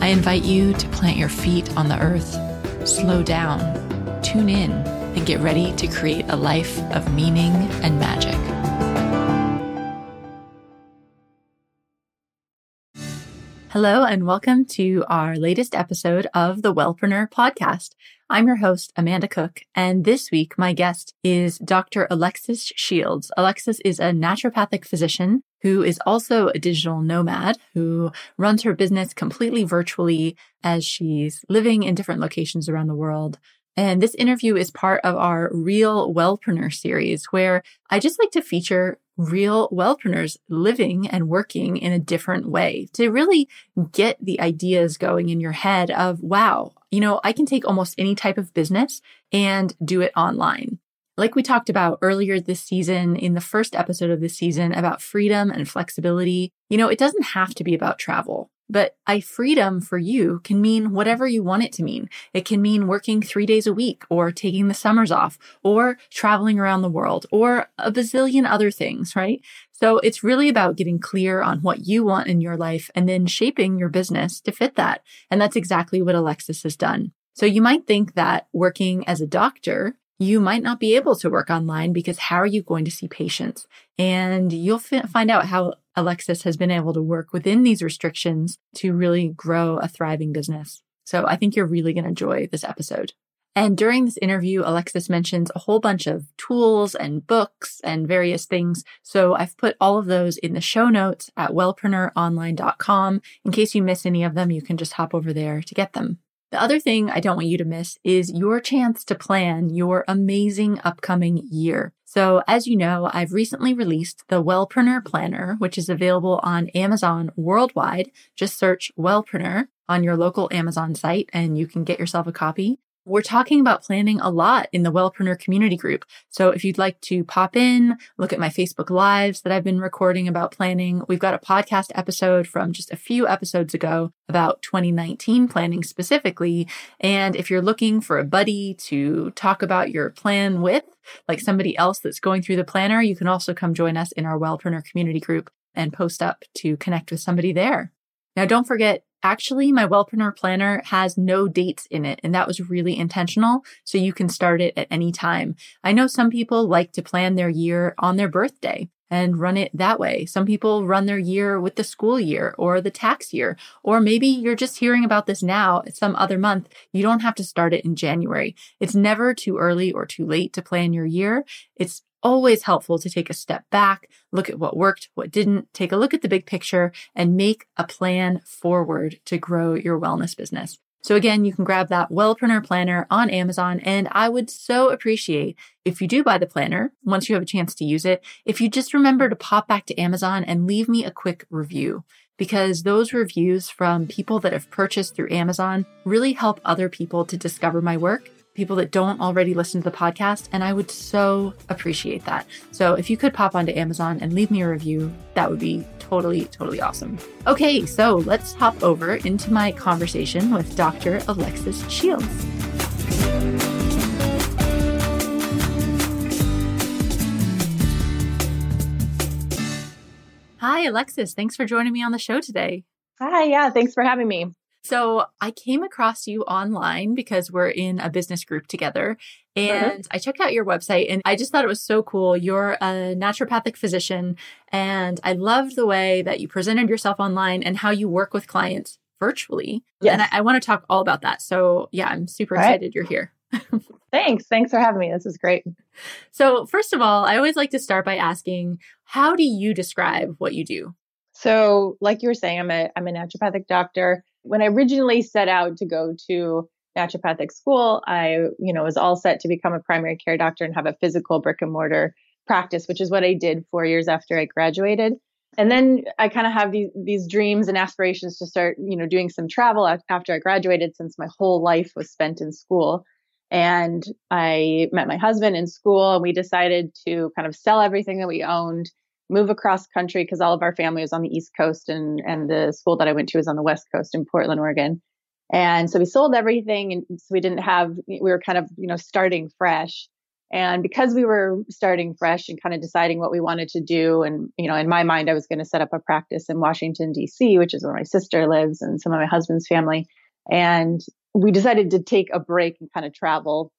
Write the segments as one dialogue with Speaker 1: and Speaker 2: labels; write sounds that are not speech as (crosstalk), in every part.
Speaker 1: I invite you to plant your feet on the earth, slow down, tune in, and get ready to create a life of meaning and magic. Hello, and welcome to our latest episode of the Wellpreneur podcast. I'm your host, Amanda Cook, and this week my guest is Dr. Alexis Shields. Alexis is a naturopathic physician who is also a digital nomad who runs her business completely virtually as she's living in different locations around the world. And this interview is part of our Real Wellpreneur series, where I just like to feature real wellpreneurs living and working in a different way to really get the ideas going in your head of, wow, you know, I can take almost any type of business and do it online. Like we talked about earlier this season in the first episode of this season about freedom and flexibility, you know, it doesn't have to be about travel. But I freedom for you can mean whatever you want it to mean. It can mean working three days a week or taking the summers off or traveling around the world or a bazillion other things, right? So it's really about getting clear on what you want in your life and then shaping your business to fit that. And that's exactly what Alexis has done. So you might think that working as a doctor you might not be able to work online because how are you going to see patients? And you'll find out how Alexis has been able to work within these restrictions to really grow a thriving business. So I think you're really going to enjoy this episode. And during this interview, Alexis mentions a whole bunch of tools and books and various things. So I've put all of those in the show notes at wellpreneuronline.com. In case you miss any of them, you can just hop over there to get them. The other thing I don't want you to miss is your chance to plan your amazing upcoming year. So as you know, I've recently released the Wellpreneur Planner, which is available on Amazon worldwide. Just search Wellpreneur on your local Amazon site and you can get yourself a copy. We're talking about planning a lot in the Wellpreneur community group. So if you'd like to pop in, look at my Facebook lives that I've been recording about planning, we've got a podcast episode from just a few episodes ago about 2019 planning specifically. And if you're looking for a buddy to talk about your plan with, like somebody else that's going through the planner, you can also come join us in our Wellpreneur community group and post up to connect with somebody there. Now, don't forget, actually, my Wellpreneur planner has no dates in it, and that was really intentional. So you can start it at any time. I know some people like to plan their year on their birthday and run it that way. Some people run their year with the school year or the tax year, or maybe you're just hearing about this now some other month. You don't have to start it in January. It's never too early or too late to plan your year. It's always helpful to take a step back, look at what worked, what didn't, take a look at the big picture, and make a plan forward to grow your wellness business. So again, you can grab that Wellpreneur planner on Amazon. And I would so appreciate if you do buy the planner, once you have a chance to use it, if you just remember to pop back to Amazon and leave me a quick review because those reviews from people that have purchased through Amazon really help other people to discover my work people that don't already listen to the podcast, and I would so appreciate that. So if you could pop onto Amazon and leave me a review, that would be totally, totally awesome. Okay, so let's hop over into my conversation with Dr. Alexis Shields. Hi, Alexis. Thanks for joining me on the show today.
Speaker 2: Hi, yeah, thanks for having me.
Speaker 1: So I came across you online because we're in a business group together. Uh-huh. And mm-hmm. I checked out your website and I just thought it was so cool. You're a naturopathic physician. And I loved the way that you presented yourself online and how you work with clients virtually. Yes. And I, I want to talk all about that. So yeah, I'm super excited right. you're here. (laughs)
Speaker 2: Thanks. Thanks for having me. This is great.
Speaker 1: So, first of all, I always like to start by asking, how do you describe what you do?
Speaker 2: So, like you were saying, I'm a I'm a naturopathic doctor when I originally set out to go to naturopathic school, I, you know, was all set to become a primary care doctor and have a physical brick and mortar practice, which is what I did four years after I graduated. And then I kind of have these these dreams and aspirations to start, you know, doing some travel after I graduated since my whole life was spent in school. And I met my husband in school and we decided to kind of sell everything that we owned, move across country because all of our family was on the East Coast and and the school that I went to was on the West Coast in Portland, Oregon. And so we sold everything and so we didn't have we were kind of, you know, starting fresh. And because we were starting fresh and kind of deciding what we wanted to do, and, you know, in my mind, I was going to set up a practice in Washington, D.C., which is where my sister lives and some of my husband's family. And we decided to take a break and kind of travel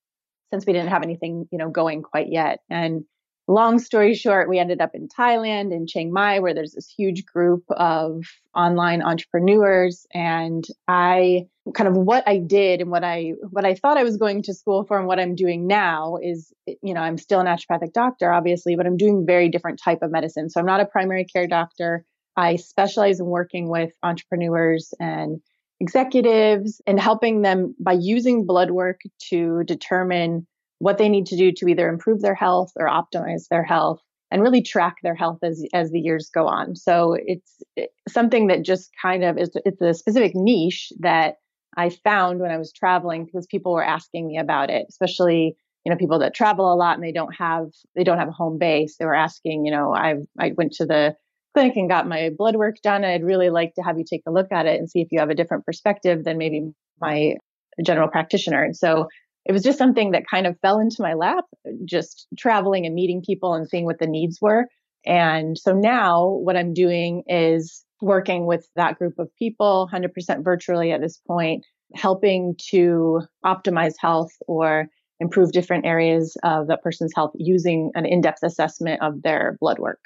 Speaker 2: since we didn't have anything, you know, going quite yet. And long story short, we ended up in Thailand, in Chiang Mai, where there's this huge group of online entrepreneurs. And I kind of what I did and what I what I thought I was going to school for and what I'm doing now is, you know, I'm still a naturopathic doctor, obviously, but I'm doing very different type of medicine. So I'm not a primary care doctor. I specialize in working with entrepreneurs and executives and helping them by using blood work to determine what they need to do to either improve their health or optimize their health and really track their health as as the years go on. So it's something that just kind of is it's a specific niche that I found when I was traveling because people were asking me about it, especially you know people that travel a lot and they don't have they don't have a home base. They were asking, you know, I I went to the clinic and got my blood work done. I'd really like to have you take a look at it and see if you have a different perspective than maybe my general practitioner. And so it was just something that kind of fell into my lap, just traveling and meeting people and seeing what the needs were. And so now what I'm doing is working with that group of people 100% virtually at this point, helping to optimize health or improve different areas of that person's health using an in depth assessment of their blood work.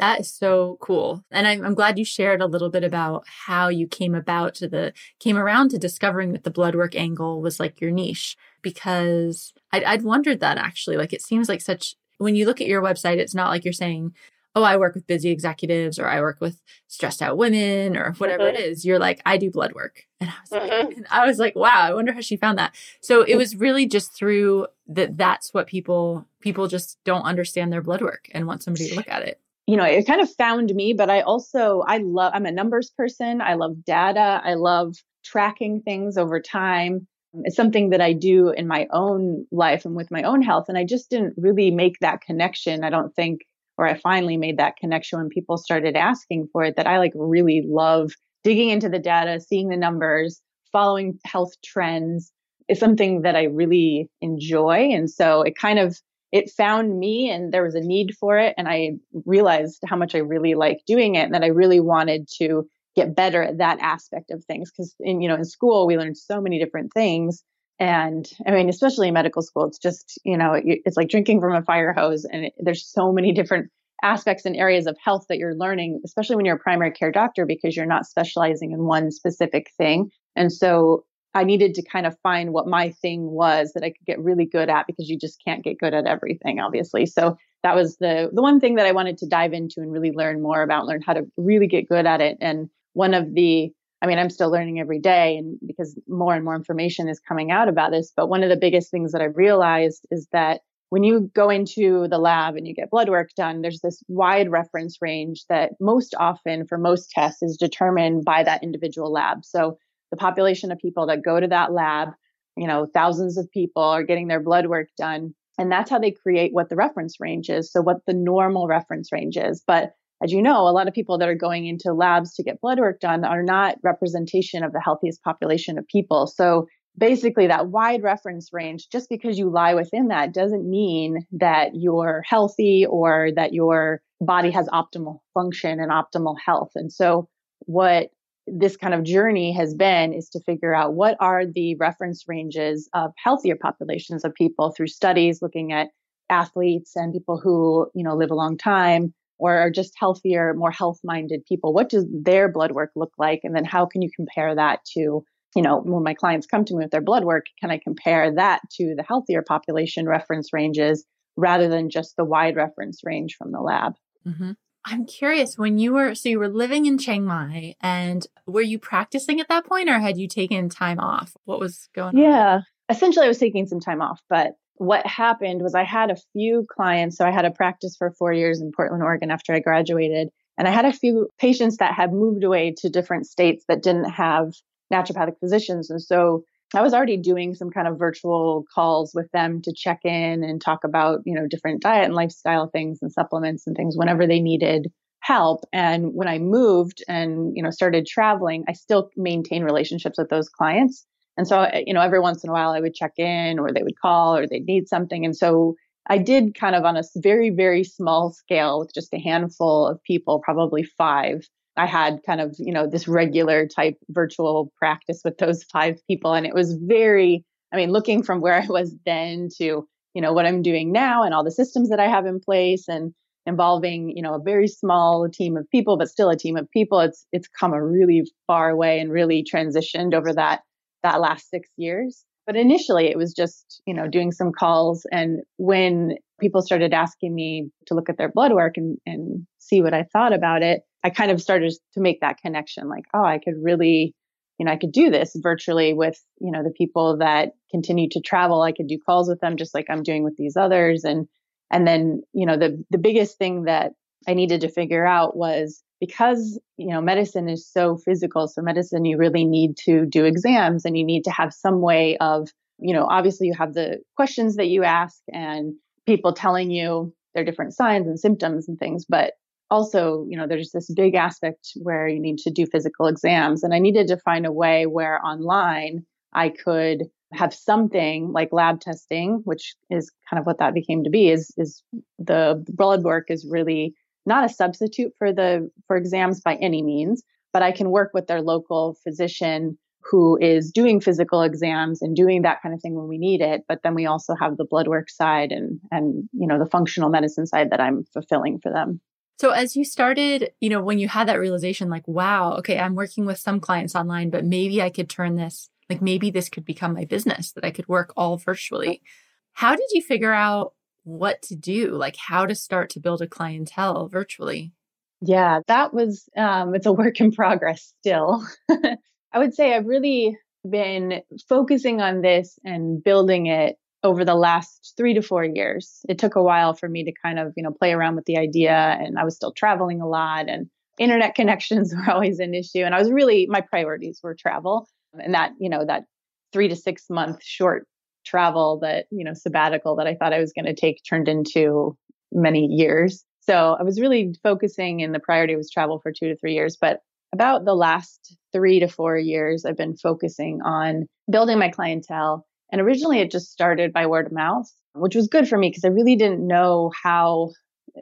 Speaker 1: That is so cool. And I'm, I'm, glad you shared a little bit about how you came about to the, came around to discovering that the blood work angle was like your niche because I'd, I'd wondered that actually. Like it seems like such, when you look at your website, it's not like you're saying, oh, I work with busy executives or I work with stressed out women or whatever mm-hmm. it is. You're like, I do blood work. And I was mm-hmm. like, (laughs) and I was like, wow, I wonder how she found that. So it was really just through that that's what people people just don't understand their blood work and want somebody to look at it
Speaker 2: you know, it kind of found me, but I also, I love, I'm a numbers person. I love data. I love tracking things over time. Um, it's something that I do in my own life and with my own health. And I just didn't really make that connection. I don't think, or I finally made that connection when people started asking for it that I like really love digging into the data, seeing the numbers, following health trends is something that I really enjoy. And so it kind of it found me and there was a need for it. And I realized how much I really like doing it and that I really wanted to get better at that aspect of things. Cause in, you know, in school, we learned so many different things. And I mean, especially in medical school, it's just, you know, it's like drinking from a fire hose and it, there's so many (laughs) different aspects and areas of health that you're learning, especially when you're a primary care doctor, because you're not specializing in one specific thing. And so I needed to kind of find what my thing was that I could get really good at because you just can't get good at everything, obviously. So that was the the one thing that I wanted to dive into and really learn more about, learn how to really get good at it. And one of the I mean, I'm still learning every day and because more and more information is coming out about this, but one of the biggest things that I've realized is that when you go into the lab and you get blood work done, there's this wide reference range that most often for most tests is determined by that individual lab. So the population of people that go to that lab, you know, thousands of people are getting their blood work done. And that's how they create what the reference range is. So, what the normal reference range is. But as you know, a lot of people that are going into labs to get blood work done are not representation of the healthiest population of people. So, basically, that wide reference range, just because you lie within that doesn't mean that you're healthy or that your body has optimal function and optimal health. And so, what this kind of journey has been is to figure out what are the reference ranges of healthier populations of people through studies looking at athletes and people who you know live a long time or are just healthier more health minded people what does their blood work look like and then how can you compare that to you know when my clients come to me with their blood work can i compare that to the healthier population reference ranges rather than just the wide reference range from the lab
Speaker 1: mm-hmm. I'm curious when you were so you were living in Chiang Mai and were you practicing at that point or had you taken time off? What was going
Speaker 2: on? Yeah. Essentially I was taking some time off, but what happened was I had a few clients. So I had a practice for 4 years in Portland, Oregon after I graduated, And I had a few patients that had moved away to different states that didn't have naturopathic physicians. And so I was already doing some kind of virtual calls with them to check in and talk about, you know, different diet and lifestyle things and supplements and things whenever they needed help. And when I moved and, you know, started traveling, I still maintain relationships with those clients. And so, eh, you know, every once in a while I would check in or they would call or they'd need something. And so I did kind of on a very, very small scale with just a handful of people, probably five. I had kind of, you know, this regular type virtual practice with those five people. And it was very, I mean, looking from where I was then to, you know, what I'm doing now and all the systems that I have in place and involving, you know, a very small team of people, but still a team of people, it's it's come a really far way and really transitioned over that that last six years. But initially it was just, you know, doing some calls. And when people started asking me to look at their blood work and, and see what I thought about it, I kind of started to make that connection like, oh, I could really, you know, I could do this virtually with, you know, the people that continue to travel. I could do calls with them just like I'm doing with these others. And, and then, you know, the, the biggest thing that I needed to figure out was because you know medicine is so physical so medicine you really need to do exams and you need to have some way of you know obviously you have the questions that you ask and people telling you their different signs and symptoms and things but also you know there's this big aspect where you need to do physical exams. And i needed to find a way where online i could have something like lab testing which is kind of what that became to be is is the blood work is really not a substitute for the for exams by any means, but I can work with their local physician who is doing physical exams and doing that kind of thing when we need it. But then we also have the blood work side and and you know the functional medicine side that I'm fulfilling for them.
Speaker 1: So as you started, you know, when you had that realization, like, wow, okay, I'm working with some clients online, but maybe I could turn this, like maybe this could become my business that I could work all virtually. How did you figure out what to do, like how to start to build a clientele virtually?
Speaker 2: Yeah, that was, um, it's a work in progress still. (laughs) I would say I've really been focusing on this and building it over the last three to four years. It took a while for me to kind of, you know, play around with the idea and I was still traveling a lot and internet (laughs) connections were always an issue. And I was really, my priorities were travel and that, you know, that three to six month short travel that, you know, sabbatical that I thought I was going to take turned into many years. So I was really focusing and the priority was travel for two to three years. But about the last three to four years, I've been focusing on building my clientele. And originally it just started by word of mouth, which was good for me because I really didn't know how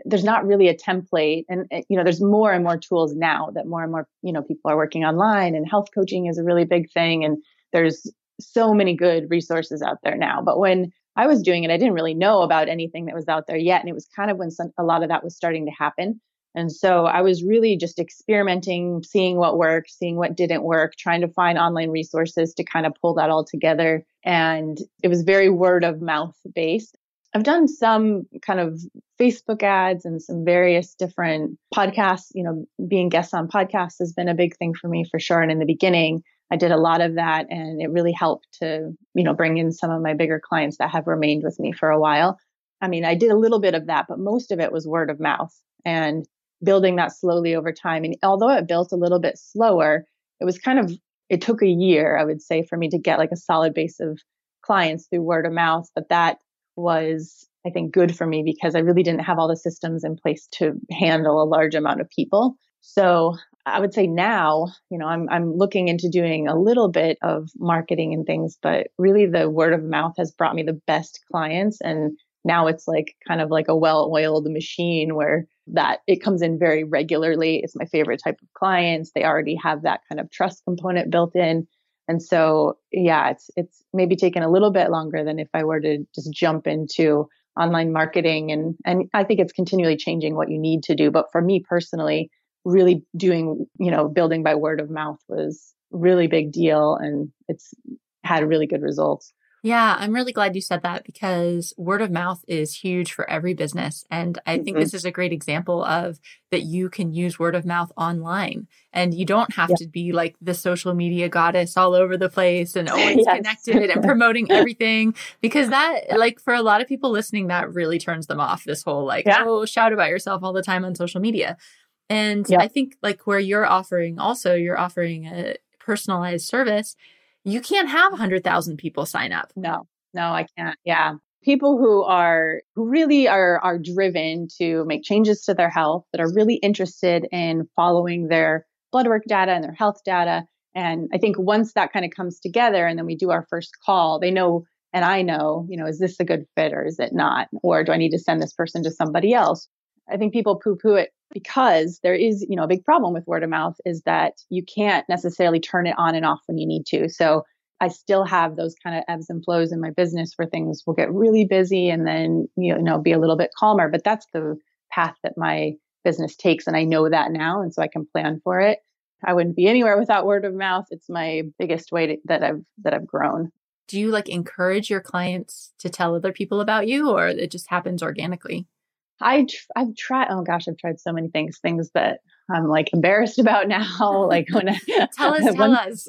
Speaker 2: there's not really a template and eh, you know there's more and more tools now that more and more you know people are working online and health coaching is a really big thing and there's so many good resources out there now. But when I was doing it, I didn't really know about anything that was out there yet. And it was kind of when some, a lot of that was starting to happen. And so I was really just experimenting, seeing what worked, seeing what didn't work, trying to find online resources to kind of pull that all together. And it was very word of mouth based. I've done some kind of Facebook ads and some various different podcasts. You know, being guests on podcasts has been a big thing for me for sure. And in the beginning, I did a lot of that and it really helped to, you know, bring in some of my bigger clients that have remained with me for a while. I mean, I did a little bit of that, but most of it was word of mouth and building that slowly over time. And although it built a little bit slower, it was kind of, it took a year, I would say, for me to get like a solid base of clients through word of mouth. But that was, I think, good for me because I really didn't have all the systems in place to handle a large amount of people. So I would say now, you know, I'm I'm looking into doing a little bit of marketing and things, but really the word of mouth has brought me the best clients and now it's like kind of like a well-oiled machine where that it comes in very regularly. It's my favorite type of clients. They already have that kind of trust component built in. And so, yeah, it's it's maybe taken a little bit longer than if I were to just jump into online marketing and and I think it's continually changing what you need to do, but for me personally, really doing, you know, building by word of mouth was really big deal and it's had really good results.
Speaker 1: Yeah, I'm really glad you said that because word of mouth is huge for every business. And I think mm-hmm. this is a great example of that you can use word of mouth online and you don't have to be like the social media goddess all over the place and (laughs) always yes. connected and (laughs) promoting everything because that, like, for a lot of people listening, that really turns them off this whole like, yeah. oh, shout about yourself all the time on social media. And I think like where you're offering also, you're offering a personalized service. You can't have 100,000 people sign up.
Speaker 2: No, no, I can't. Yeah. People who are, who really are, are driven to make changes to their health, that are really interested in following their blood work data and their health data. And I think once that kind of comes together and then we do our first call, they know and I know, you know, is this a good fit or is it not? Or do I need to send this person to somebody else? I think people poo poo it because there is, you know, a big problem with word of mouth is that you can't necessarily turn it on and off when you need to. So I still have those kind of ebbs and flows in my business where things will get really busy and then, you know, be a little bit calmer. But that's the path that my business takes. And I know that now. And so I can plan for it. I wouldn't be anywhere without word of mouth. It's my biggest way to, that I've that I've grown.
Speaker 1: Do you like encourage your clients to tell other people about you or it just happens organically?
Speaker 2: I tr- I've tried. Oh gosh, I've tried so many things. Things that I'm like embarrassed (laughs) about now. (laughs) Like when I (laughs)
Speaker 1: tell us, tell us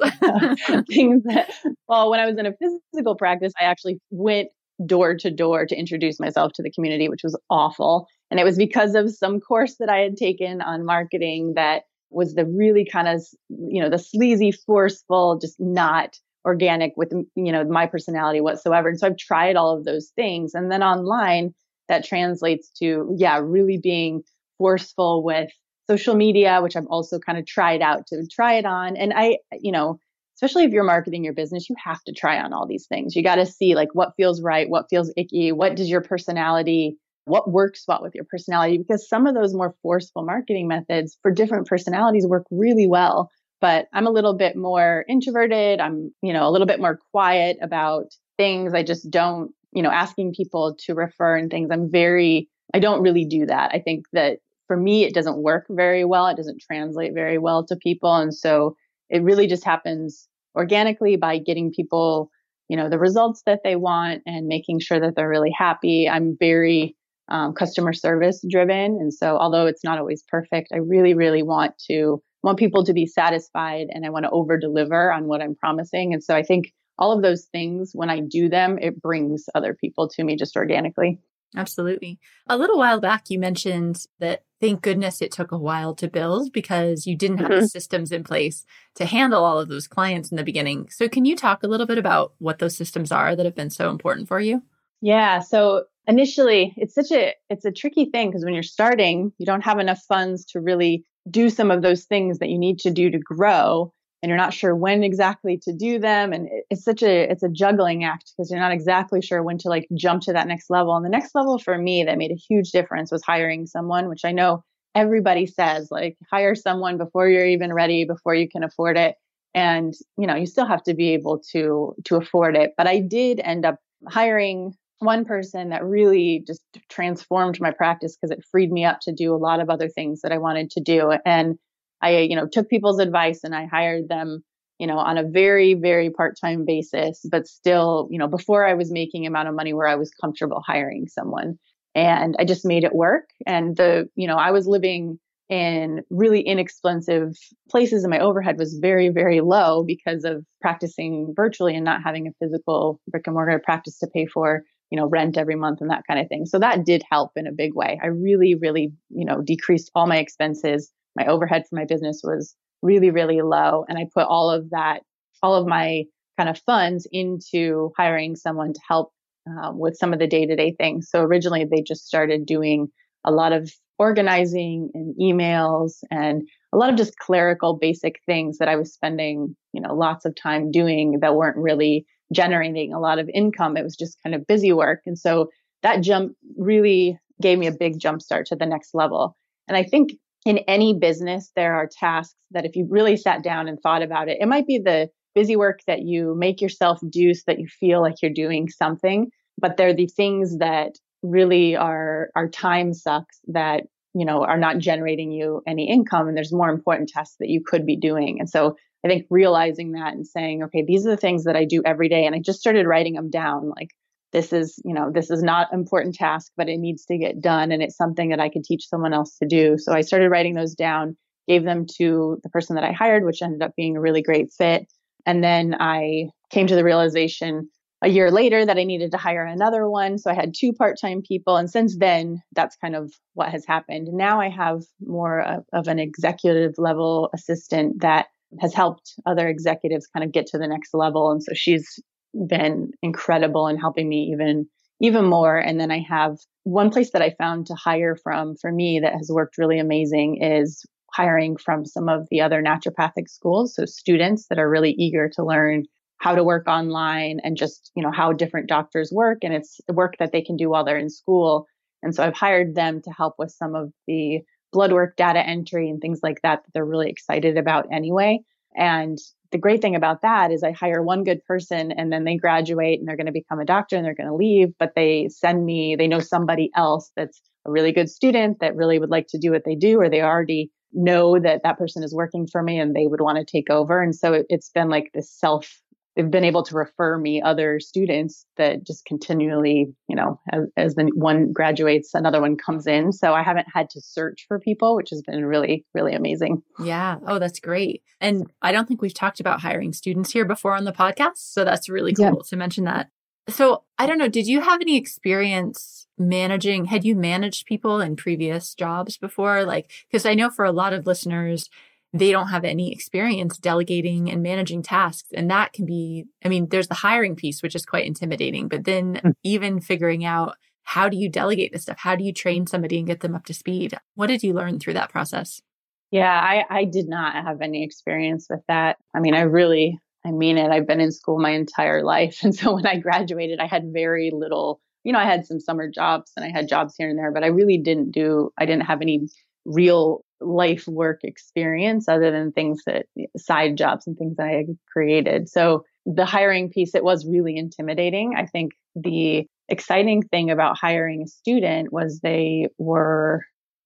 Speaker 2: things that. Well, when I was in a physical practice, I actually went door to door to introduce myself to the community, which was awful. And it was because of some course that I had taken on marketing that was the really kind of you know the sleazy, forceful, just not organic with you know my personality whatsoever. And so I've tried all of those things, and then online that translates to, yeah, really being forceful with social media, which I've also kind of tried out to try it on. And I, you know, especially if you're marketing your business, you have to try on all these things. You got to see like what feels right, what feels icky, what does your personality, what works well with your personality, because some of those more forceful marketing methods for different personalities work really well. But I'm a little bit more introverted. I'm, you know, a little bit more quiet about things. I just don't you know, asking people to refer and things. I'm very, I don't really do that. I think that for me, it doesn't work very well. It doesn't translate very well to people. And so it really just happens organically by getting people, you know, the results that they want and making sure that they're really happy. I'm very um, customer service driven. And so although it's not always perfect, I really, really want to want people to be satisfied and I want to over deliver on what I'm promising. And so I think all of those things, when I do them, it brings other people to me just organically.
Speaker 1: Absolutely. A little while back, you mentioned that thank goodness it took a while to build because you didn't have mm-hmm. the systems in place to handle all of those clients in the beginning. So, can you talk a little bit about what those systems are that have been so important for you?
Speaker 2: Yeah. So, initially, it's such a it's a tricky thing because when you're starting, you don't have enough funds to really do some of those things that you need to do to grow and you're not sure when exactly to do them. And it's such a it's a juggling act because you're not exactly sure when to like jump to that next level. And the next level for me that made a huge difference was hiring someone which i know everybody says like hire someone before you're even ready before you can afford it. And you know you still have to be able to to afford it. But i did end up hiring one person that really just transformed my practice because it freed me up to do a lot of other things that i wanted to do. And I, you know, took people's advice and I hired them, you know, on a very, very part-time basis, but still, you know, before I was making amount of money where I was comfortable hiring someone. And I just made it work. And the, you know, I was living in really inexpensive places and my overhead was very, very low because of practicing virtually and not having a physical brick and mortar practice to pay for you know rent every month and that kind of thing so that did help in a big way i really really you know decreased all my expenses my overhead for my business was really, really low. And I put all of that, all of my kind of funds into hiring someone to help um, with some of the day to day things. So originally they just started doing a lot of organizing and emails and a lot of just clerical basic things that I was spending, you know, lots of time doing that weren't really generating a lot of income. It was just kind of busy work. And so that jump really gave me a big jump start to the next level. And I think in any business, there are tasks that if you really sat down and thought about it, it might be the busy work that you make yourself do so that you feel like you're doing something, but they're the things that really are are time sucks that you know are not generating you any income and there's more important tasks that you could be doing. And so i think realizing that and saying okay these are the things that i do every day and i just started writing them down like this is you know this is not important task but it needs to get done and it's something that i could teach someone else to do so i started writing those down gave them to the person that i hired which ended up being a really great fit and then i came to the realization a year later that I needed to hire another one. So I had two part time people. And since then, that's kind of what has happened. Now I have more of, of, an executive level assistant that has helped other executives kind of get to the next level. And so she's been incredible in helping me even even more and then i have one place that i found to hire from for me that has worked really amazing is hiring from some of the other naturopathic schools so students that are really eager to learn how to work online and just, you know, how different doctors work. And it's work that they can do while they're in school. And so I've hired them to help with some of the blood work data entry and things like that that they're really excited about anyway. And the great thing about that is I hire one good person and then they graduate and they're going to become a doctor and they're going to leave, but they send me, they know somebody else that's a really good student that really would like to do what they do, or they already know that that person is working for me and they would want to take over. And so it, has been like this self they've been able to refer me other students that just continually, you know, as, as the one graduates, another one comes in. So I haven't had to search for people, which has been really, really amazing.
Speaker 1: Yeah. Oh, that's great. And I don't think we've talked about hiring students here before on the podcast. So that's really cool yeah. to mention that. So I don't know, did you have any experience managing? Had you managed people in previous jobs before? Like, because I know for a lot of listeners, they don't have any experience delegating and managing tasks. And that can be, I mean, there's the hiring piece, which is quite intimidating, but then mm. even figuring out how do you delegate this stuff? How do you train somebody and get them up to speed? What did you learn through that process?
Speaker 2: Yeah, I, I did not have any experience with that. I mean, I really, I mean it. I've been in school my entire life. (laughs) And so when I graduated, I had very little, you know, I had some summer jobs and I had jobs here and there, but I really didn't do, I didn't have any real life work experience other than things that side jobs and things that I created. So the hiring piece, it was really intimidating. I think the exciting thing about hiring a student was they were,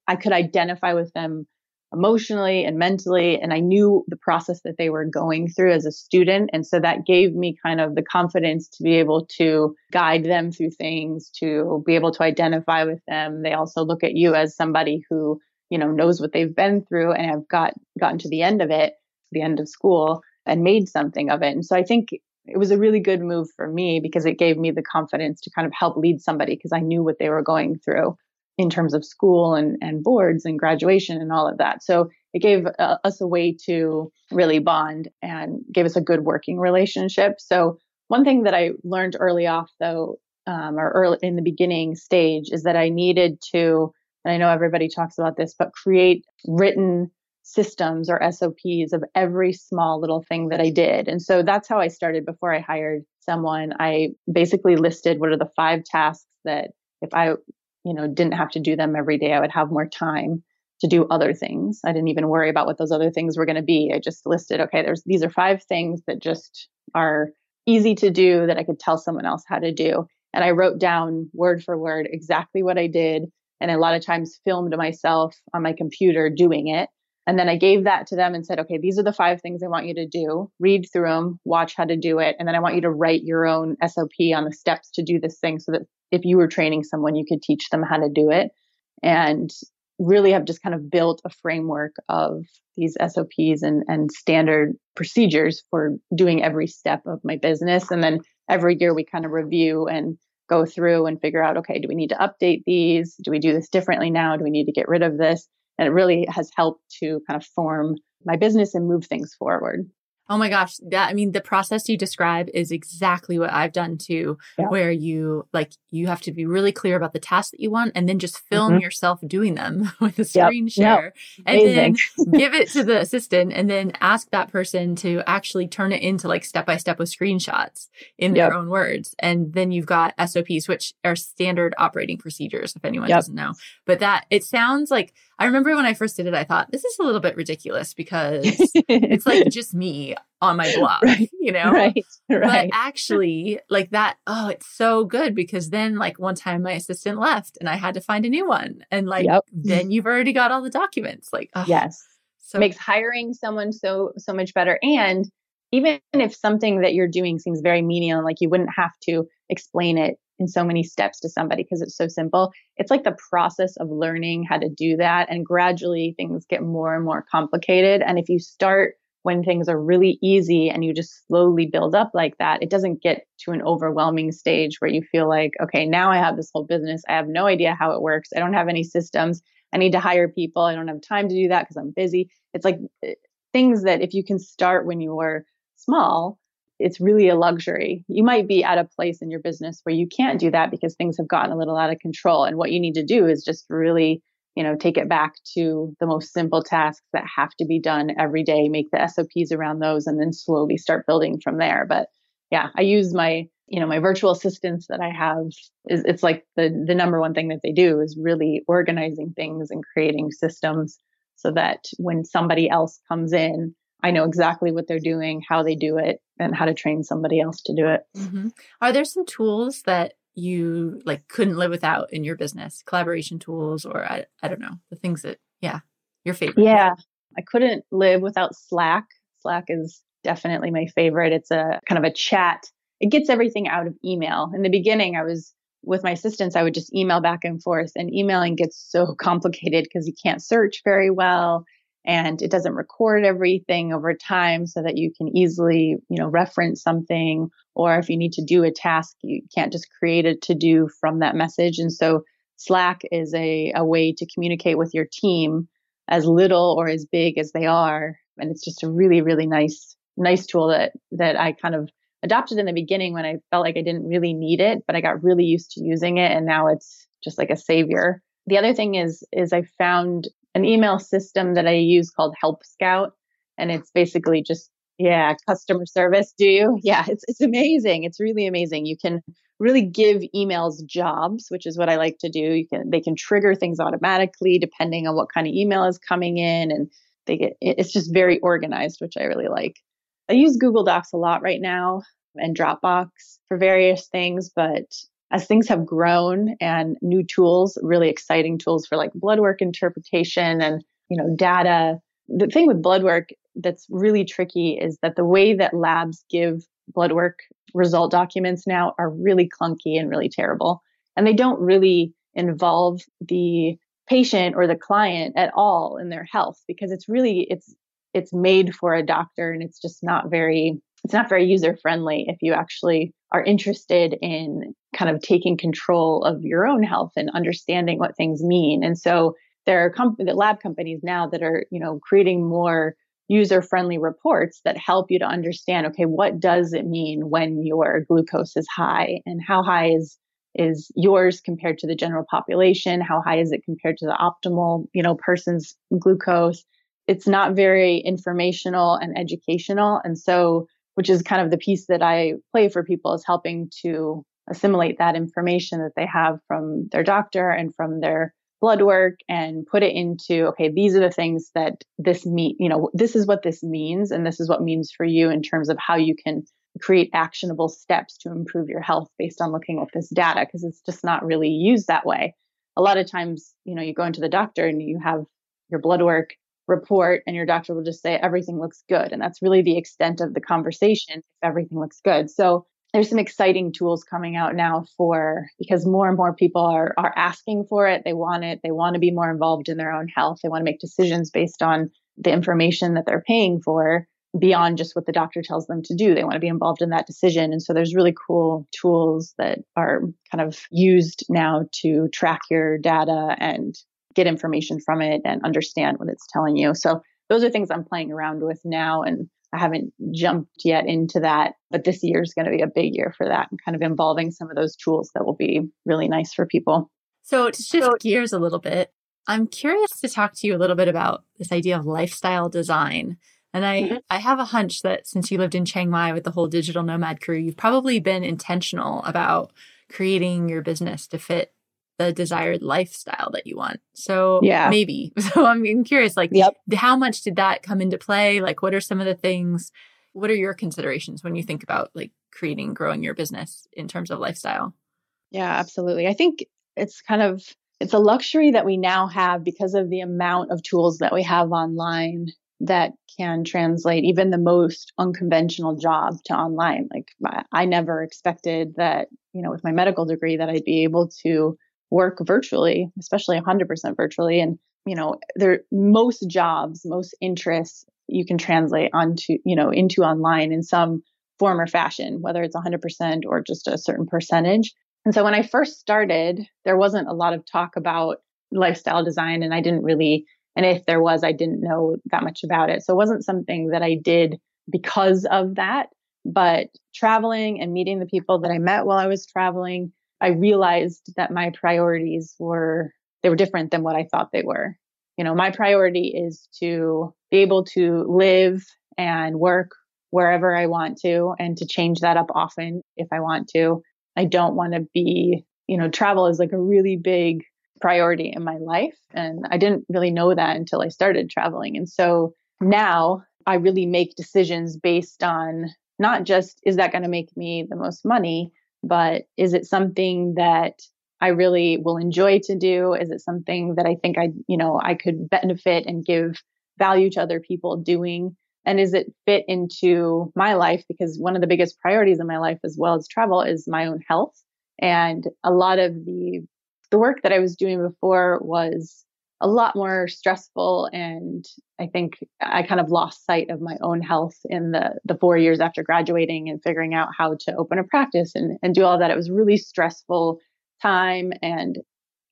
Speaker 2: I could identify with them emotionally and mentally, and I knew the process that they were going through as a student. And so that gave me kind of the confidence to be able to guide them through things, to be able to identify with them. They also look at you as somebody who you know, knows what they've been through and have got gotten to the end of it, the end of school and made something of it. And so I think it was a really good move for me because it gave me the confidence to kind of help lead somebody because I knew what they were going through in terms of school and, and boards and graduation and all of that. So it gave uh, us a way to really bond and gave us a good working relationship. So one thing that I learned early off though, um, or early in the beginning stage is that I needed to and I know everybody talks about this, but create written systems or SOPs of every small little thing that I did. And so that's how I started before I hired someone. I basically listed what are the five tasks that if I, you know, didn't have to do them every day, I would have more time to do other things. I didn't even worry about what those other things were going to be. I just listed, okay, there's these are five things that just are easy to do that I could tell someone else how to do. And I wrote down word for word exactly what I did and a lot of times filmed myself on my computer doing it. And then I gave that to them and said, okay, these are the five things I want you to do. Read through them, watch how to do it. And then I want you to write your own SOP on the steps to do this thing so that if you were training someone, you could teach them how to do it. And really have just kind of built a framework of these SOPs and, and standard procedures for doing every step of my business. And then every year we kind of review and go through and figure out, okay, do we need to update these? Do we do this differently now? Do we need to get rid of this? And it really has helped to kind of form my business and move things forward.
Speaker 1: Oh my gosh. That, I mean, the process you describe is exactly what I've done too, yeah. where you like, you have to be really clear about the tasks that you want and then just film mm-hmm. yourself doing them (laughs) with a screen yep. share yep. and then (laughs) give it to the assistant and then ask that person to actually turn it into like step by step with screenshots in yep. their own words. And then you've got SOPs, which are standard operating procedures, if anyone doesn't know. But that it sounds like I remember when I first did it, I thought this is a little bit ridiculous because (laughs) it's like just me on my blog, right, (laughs) (laughs) you know?
Speaker 2: Right, right.
Speaker 1: But actually, like that, oh, it's so good because then, like, one time my assistant left and I had to find a new one. And, like, yep. then you've already got all the documents. Like, oh,
Speaker 2: yes. So makes hiring someone so, so much better. And even if something that you're doing seems very menial like you wouldn't have to explain it in so many steps to somebody because it's so simple. It's like the process of learning how to do that. And gradually things get more and more complicated. And if you start when things are really easy and you just slowly build up like that, it doesn't get to an overwhelming stage where you feel like, okay, now I have this whole business. I have no idea how it works. I don't have any systems. I need to hire people. I don't have time to do that because I'm busy. It's like eh, things that if you can start when you are small, it's really a luxury. You might be at a place in your business where you can't do that because things have gotten a little out of control. And what you need to do is just really you know, take it back to the most simple tasks that have to be done every day, make the SOPs around those, and then slowly start building from there. But yeah, I use my, you know, my virtual assistants that I have is it's like the the number one thing that they do is really organizing things and creating systems so that when somebody else comes in, I know exactly what they're doing, how they do it, and how to train somebody else to do it.
Speaker 1: Mm-hmm. Are there some tools that you like couldn't live without in your business collaboration tools or I, I don't know the things that yeah your favorite.
Speaker 2: Yeah i couldn't live without slack. Slack is definitely my favorite. It's a kind of a chat. It gets everything out of email. In the beginning i was with my assistants i would just email back and forth and emailing gets so (laughs) complicated because you can't search very well and it doesn't record everything over time so that you can easily you know reference something or if you need to do a task you can't just create a to do from that message. And so slack is a, a way to communicate with your team as little or as big as they are. And it's just a really really nice nice tool that that i kind of adopted in the beginning when i felt like i didn't really need it but i got really used to using it and now it's just like a savior. The other thing is is i found an email system that I use called Help Scout. And it's basically just, yeah, customer service. Do you? (laughs) Yeah, it's, it's amazing. It's really amazing. You can really give emails jobs, which is what I like to do. You can, they can trigger things automatically depending on what kind of email is coming in. And they get, it's just very organized, which I really like. I use Google Docs a lot right now and Dropbox for various things, but as things have grown and new tools, really exciting tools for like blood work interpretation and, you know, data. The thing with blood work that's really tricky is that the way that labs give blood work result documents now are really clunky and really terrible. And they don't really involve the patient or the client at all in their health because it's really it's it's made for a doctor and it's just not very it's not very user friendly if you actually are interested in kind of taking control of your own health and understanding what things mean. And so there are comp- lab companies now that are, you know, creating more user friendly reports that help you to understand, okay, what does it mean when your glucose is high and how high is is yours compared to the general population? How high is it compared to the optimal, you know, person's glucose? It's not very informational and educational. And so which is kind of the piece that I play for people is helping to assimilate that information that they have from their doctor and from their blood work and put it into okay these are the things that this mean you know this is what this means and this is what means for you in terms of how you can create actionable steps to improve your health based on looking at this data because it's just not really used that way. A lot of times you know you go into the doctor and you have your blood work report and your doctor will just say everything looks good. And that's really the extent of the conversation if everything looks good. So there's some exciting tools coming out now for because more and more people are are asking for it. They want it. They want to be more involved in their own health. They want to make decisions based on the information that they're paying for beyond just what the doctor tells them to do. They want to be involved in that decision. And so there's really cool tools that are kind of used now to track your data and get information from it and understand what it's telling you. So those are things I'm playing around with now and I haven't jumped yet into that, but this year is going to be a big year for that and kind of involving some of those tools that will be really nice for people.
Speaker 1: So to shift so, gears a little bit, I'm curious to talk to you a little bit about this idea of lifestyle design. And I, mm-hmm. I have a hunch that since you lived in Chiang Mai with the whole digital nomad crew, you've probably been intentional about creating your business to fit the desired lifestyle that you want. So yeah, maybe. (laughs) So I'm curious, like, yep. how much did that come into play? Like, what are some of the things? What are your considerations when you think about like creating, growing your business in terms of lifestyle?
Speaker 2: Yeah, absolutely. I think it's kind of it's a luxury that we now have because of the amount of tools that we have online that can translate even the most unconventional job to online. Like I never expected that, you know, with my medical degree that I'd be able to work virtually, especially 100% virtually. And, you know, there, most jobs, most interests you can translate onto, you know, into online in some form or fashion, whether it's 100% or just a certain percentage. And so when I first started, there wasn't a lot of talk about lifestyle design and I didn't really and if there was, I didn't know that much about it. So it wasn't something that I did because of that. But traveling and meeting the people that I met while I was traveling, I realized that my priorities were they were different than what I thought they were. You know, my priority is to be able to live and work wherever I want to and to change that up often if I want to. I don't want to be, you know, travel is like a really big priority in my life. And I didn't really know that until I started traveling. And so now I really make decisions based on not just is that going to make me the most money, but is it something that I really will enjoy to do? Is it something that I think I, you know, I could benefit and give value to other people doing? And is it fit into my life? Because one of the biggest priorities in my life, as well as travel, is my own health. And a lot of the the work that I was doing before was a lot more stressful and I think I kind of lost sight of my own health in the the 4 years after graduating and figuring out how to open a practice and and do all that. It was really stressful time and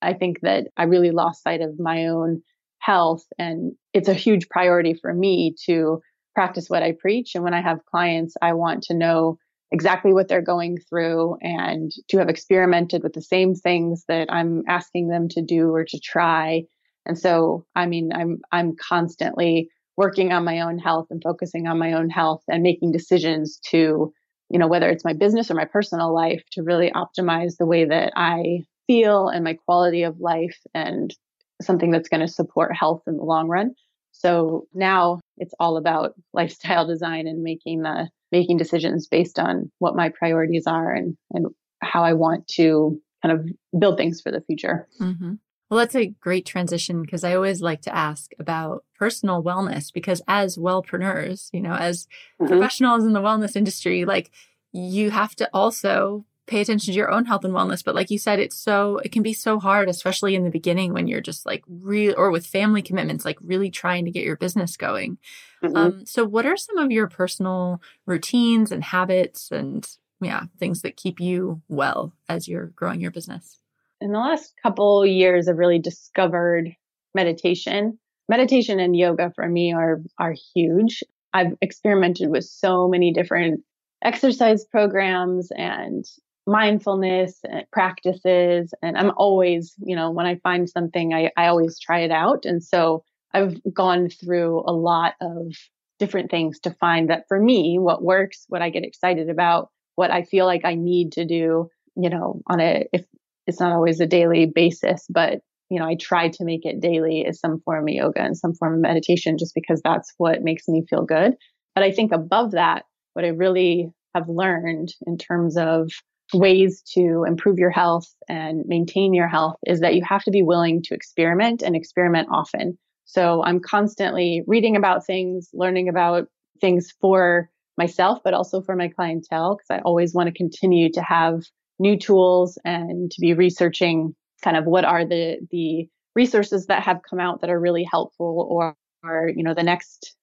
Speaker 2: I think that I really lost sight of my own health and it's a huge priority for me to practice what I preach. And when I have clients I want to know exactly what they're going through and to have experimented with the same things that I'm asking them to do or to try and so, I mean, I'm, I'm constantly working on my own health and focusing on my own health and making decisions to, you know, whether it's my business or my personal life to really optimize the way that I feel and my quality of life and something that's going to support health in the long run. So now it's all about (laughs) lifestyle design and making the making decisions based on what my priorities are and and how I want to kind of build things for the future.
Speaker 1: Mm-hmm. Well, that's a great transition because I always like to ask about personal wellness because as wellpreneurs, you know, as mm-hmm. professionals in the wellness industry, like you have to also pay attention to your own health and wellness. But like you said, it's so, it can be so hard, especially in the beginning when you're just like real or with family commitments, like really trying to get your business going. Mm-hmm. Um, so what are some of your personal routines and habits and yeah, things that keep you well as you're growing your business?
Speaker 2: In the last couple years, I've really discovered meditation. Meditation and yoga for me are are huge. I've experimented with so many different exercise programs and mindfulness and practices and i'm always you know when i find something I, I always try it out and so i've gone through a lot of different things to find that for me what works what i get excited about what i feel like i need to do you know on a if it's not always a daily basis, but you know, I try to make it daily as some form of yoga and some form of meditation just because that's what makes me feel good. But I think above that, what I really have learned in terms of ways to improve your health and maintain your health is that you have to be willing to experiment and experiment often. So I'm constantly reading about things, learning about things for myself, but also for my clientele, because I always want to continue to have new tools and to be researching kind of what are the the resources that have come out that are really helpful or, or you know the next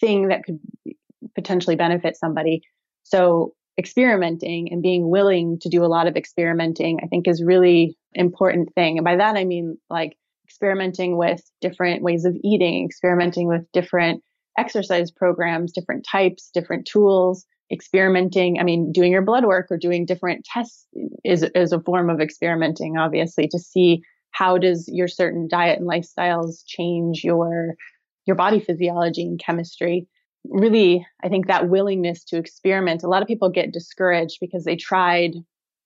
Speaker 2: thing that could potentially benefit somebody. So experimenting and being willing to do a lot of experimenting i think is really important thing. And by that i mean like experimenting with different ways of eating experimenting with different exercise programs different types different tools experimenting i mean doing your blood work or doing different tests is is a form of experimenting obviously to see how does your certain diet and lifestyles change your your body physiology and chemistry. Really i think that willingness to experiment a lot of people get discouraged because they tried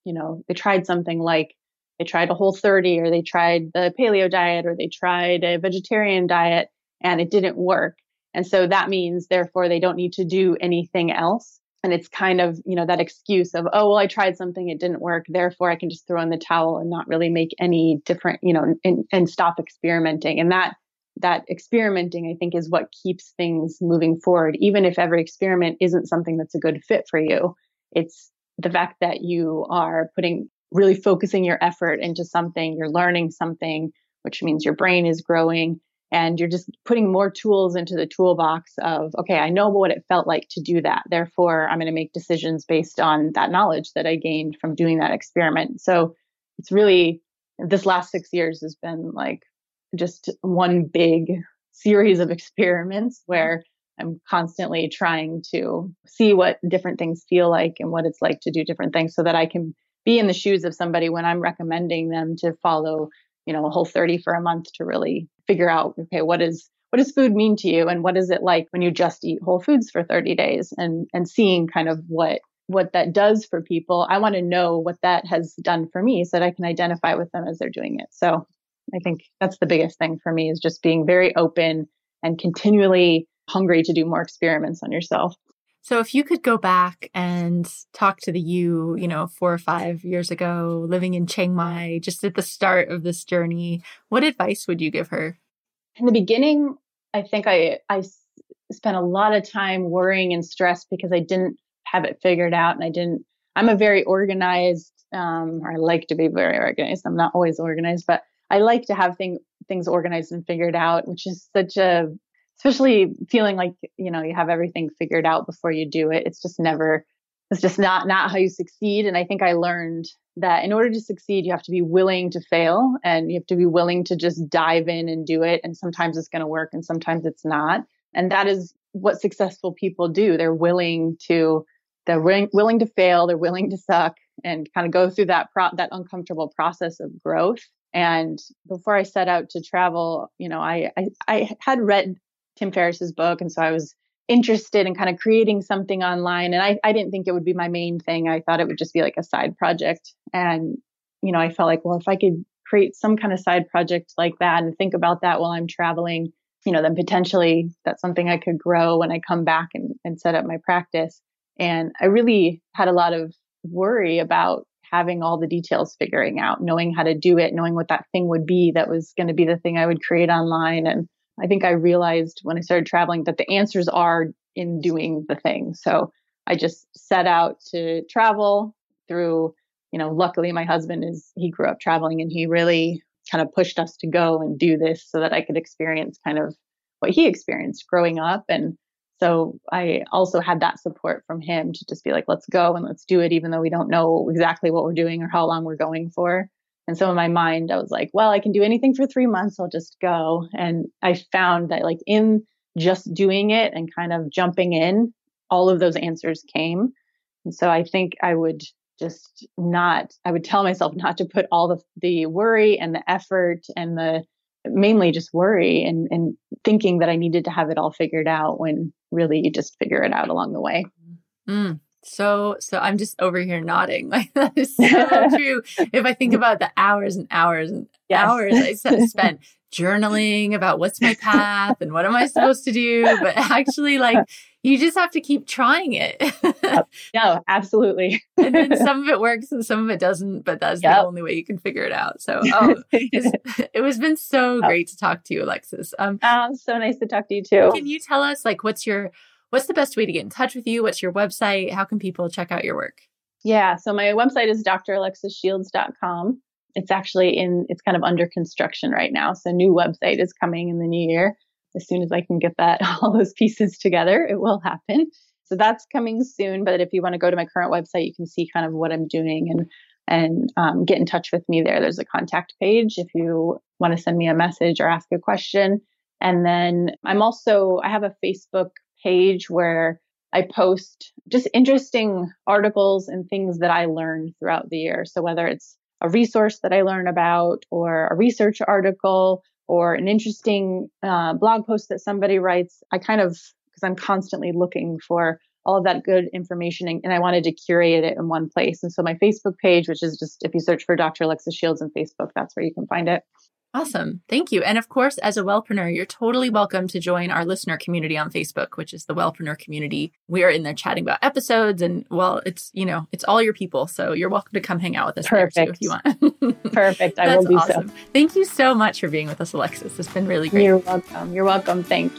Speaker 2: you know they tried something like they tried a whole 30 or they tried the paleo diet or they tried a vegetarian diet and it didn't work. And so that means therefore they don't need to do anything else and it's kind of you know that excuse of oh well i tried something it didn't work therefore i can just throw in the towel and not really make any different you know and, and stop experimenting. And that that experimenting i think is what keeps things moving forward. Even if every experiment isn't something that's a good fit for you it's the fact that you are putting really focusing your effort into something you're learning something which means your brain is growing and you're just putting more tools into the toolbox of okay i know what it felt like to do that. Therefore i'm going to make decisions based on that knowledge that i gained from doing that experiment. So it's really this last six years has been like just one big series of experiments where i'm constantly trying to see what different things feel like and what it's like to do different things so that i can be in the shoes of somebody when i'm recommending them to follow you know a whole 30 for a month to really figure out okay what is what does food mean to you? And what is it like when you just eat whole foods for 30 days and and seeing kind of what what that does for people i want to know what that has done for me so that i can identify with them as they're doing it. So i think that's the biggest thing for me is just being very open and continually hungry to do more experiments on yourself
Speaker 1: so if you could go back and talk to the you, you know, four or five years ago, living in Chiang Mai, just at the start of this journey, what advice would you give her?
Speaker 2: In the beginning, I think I, I spent a lot of time worrying and stressed because I didn't have it figured out and I didn't, I'm a very organized, um, or I like to be very organized. I'm not always organized, but I like to have thing, things organized and figured out, which is such a especially feeling like you know you have everything figured out before you do it. It's just never it's just not not how you succeed. And i think i learned that in order to succeed you have to be willing to fail and you have to be willing to just dive in and do it. And sometimes it's going to work and sometimes it's not. And that is what successful people do. They're willing to they're willing, willing to fail they're willing to suck and kind of go through that pro- that uncomfortable process of growth. And before I set out to travel, you know, I, I, I had read Tim Ferriss's book. And so I was interested in kind of creating something online. And I, I didn't think it would be my main thing. I thought it would just be like a side project. And, you know, I felt like, well, if I could create some kind of side project like that and think about that while I'm traveling, you know, then potentially that's something I could grow when I come back and, and set up my practice. And I really had a lot of worry about having all the details figuring out, knowing how to do it, knowing what that thing would be that was going to be the thing I would create online and I think I realized when I started traveling that the answers are in doing the thing. So I just set out to travel through, you know, luckily my husband is, he grew up traveling and he really kind of pushed us to go and do this so that I could experience kind of what he experienced growing up. And so I also had that support from him to just be like, let's go and let's do it, even though we don't know exactly what we're doing or how long we're going for. And so in my mind, I was like, well, I can do anything for three months. I'll just go. And I found that like in just doing it and kind of jumping in, all of those answers came. And so I think I would just not, I would tell myself not to put all the, the worry and the effort and the mainly just worry and, and thinking that I needed to have it all figured out when really you just figure it out along the way.
Speaker 1: Mm, so so i'm just over here nodding. (laughs) Like that is so (laughs) true. If i think about the hours and hours and yes. hours i spent journaling about what's my path and what am i supposed to do but (laughs) actually like you just have to keep trying it.
Speaker 2: No absolutely.
Speaker 1: And then some of it works and some of it doesn't but that's yep. the only way you can figure it out. So oh, it was been so great to talk to you alexis.
Speaker 2: Um oh, so nice to talk to you too.
Speaker 1: can you tell us like what's your What's the best way to get in touch with you? What's your website? How can people check out your work?
Speaker 2: Yeah, so my website is dralexisshields.com. It's actually in, it's kind of under construction right now. So, new website is coming in the new year. As soon as I can get that, (laughs) all those pieces together, it will happen. So, that's coming soon. But if you want to go to my current website, you can see kind of what I'm doing and and um, get in touch with me there. There's a contact page if you want to send me a message or ask a question. And then I'm also, I have a Facebook page where I post just interesting articles and things that I learned throughout the year. So whether it's a resource that I learn about or a research article or an interesting uh, blog post that somebody writes, I kind of, because I'm constantly looking for all of that good information and, and, I wanted to curate it in one place. And so my Facebook page, which is just if you search for Dr. Alexis Shields on Facebook, that's where you can find it.
Speaker 1: Awesome. Thank you. And of course, as a wellpreneur, you're totally welcome to join our listener community on Facebook, which is the Wellpreneur community. We are in there chatting about episodes and well, it's, you know, it's all your people. So you're welcome to come hang out with us Perfect. if you
Speaker 2: want. (laughs) Perfect. I will do awesome. so.
Speaker 1: Thank you so much for being with us, Alexis. It's been really great.
Speaker 2: You're welcome. You're welcome. Thanks.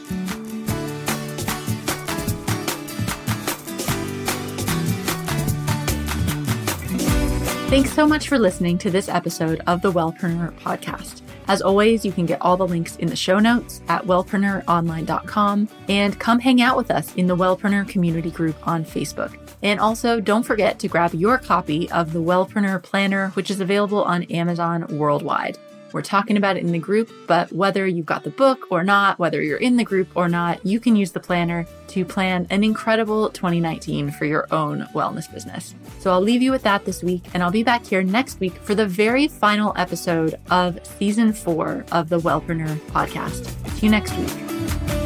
Speaker 1: Thanks so much for listening to this episode of the Wellpreneur podcast. As always, you can get all the links in the show notes at wellpreneuronline.com and come hang out with us in the Wellpreneur community group on Facebook. And also, don't forget to grab your copy of the Wellpreneur Planner, which is available on Amazon worldwide. We're talking about it in the group, but whether you've got the book or not, whether you're in the group or not, you can use the planner to plan an incredible 2019 for your own wellness business. So I'll leave you with that this week, and I'll be back here next week for the very final episode of season four of the Wellpreneur podcast. See you next week.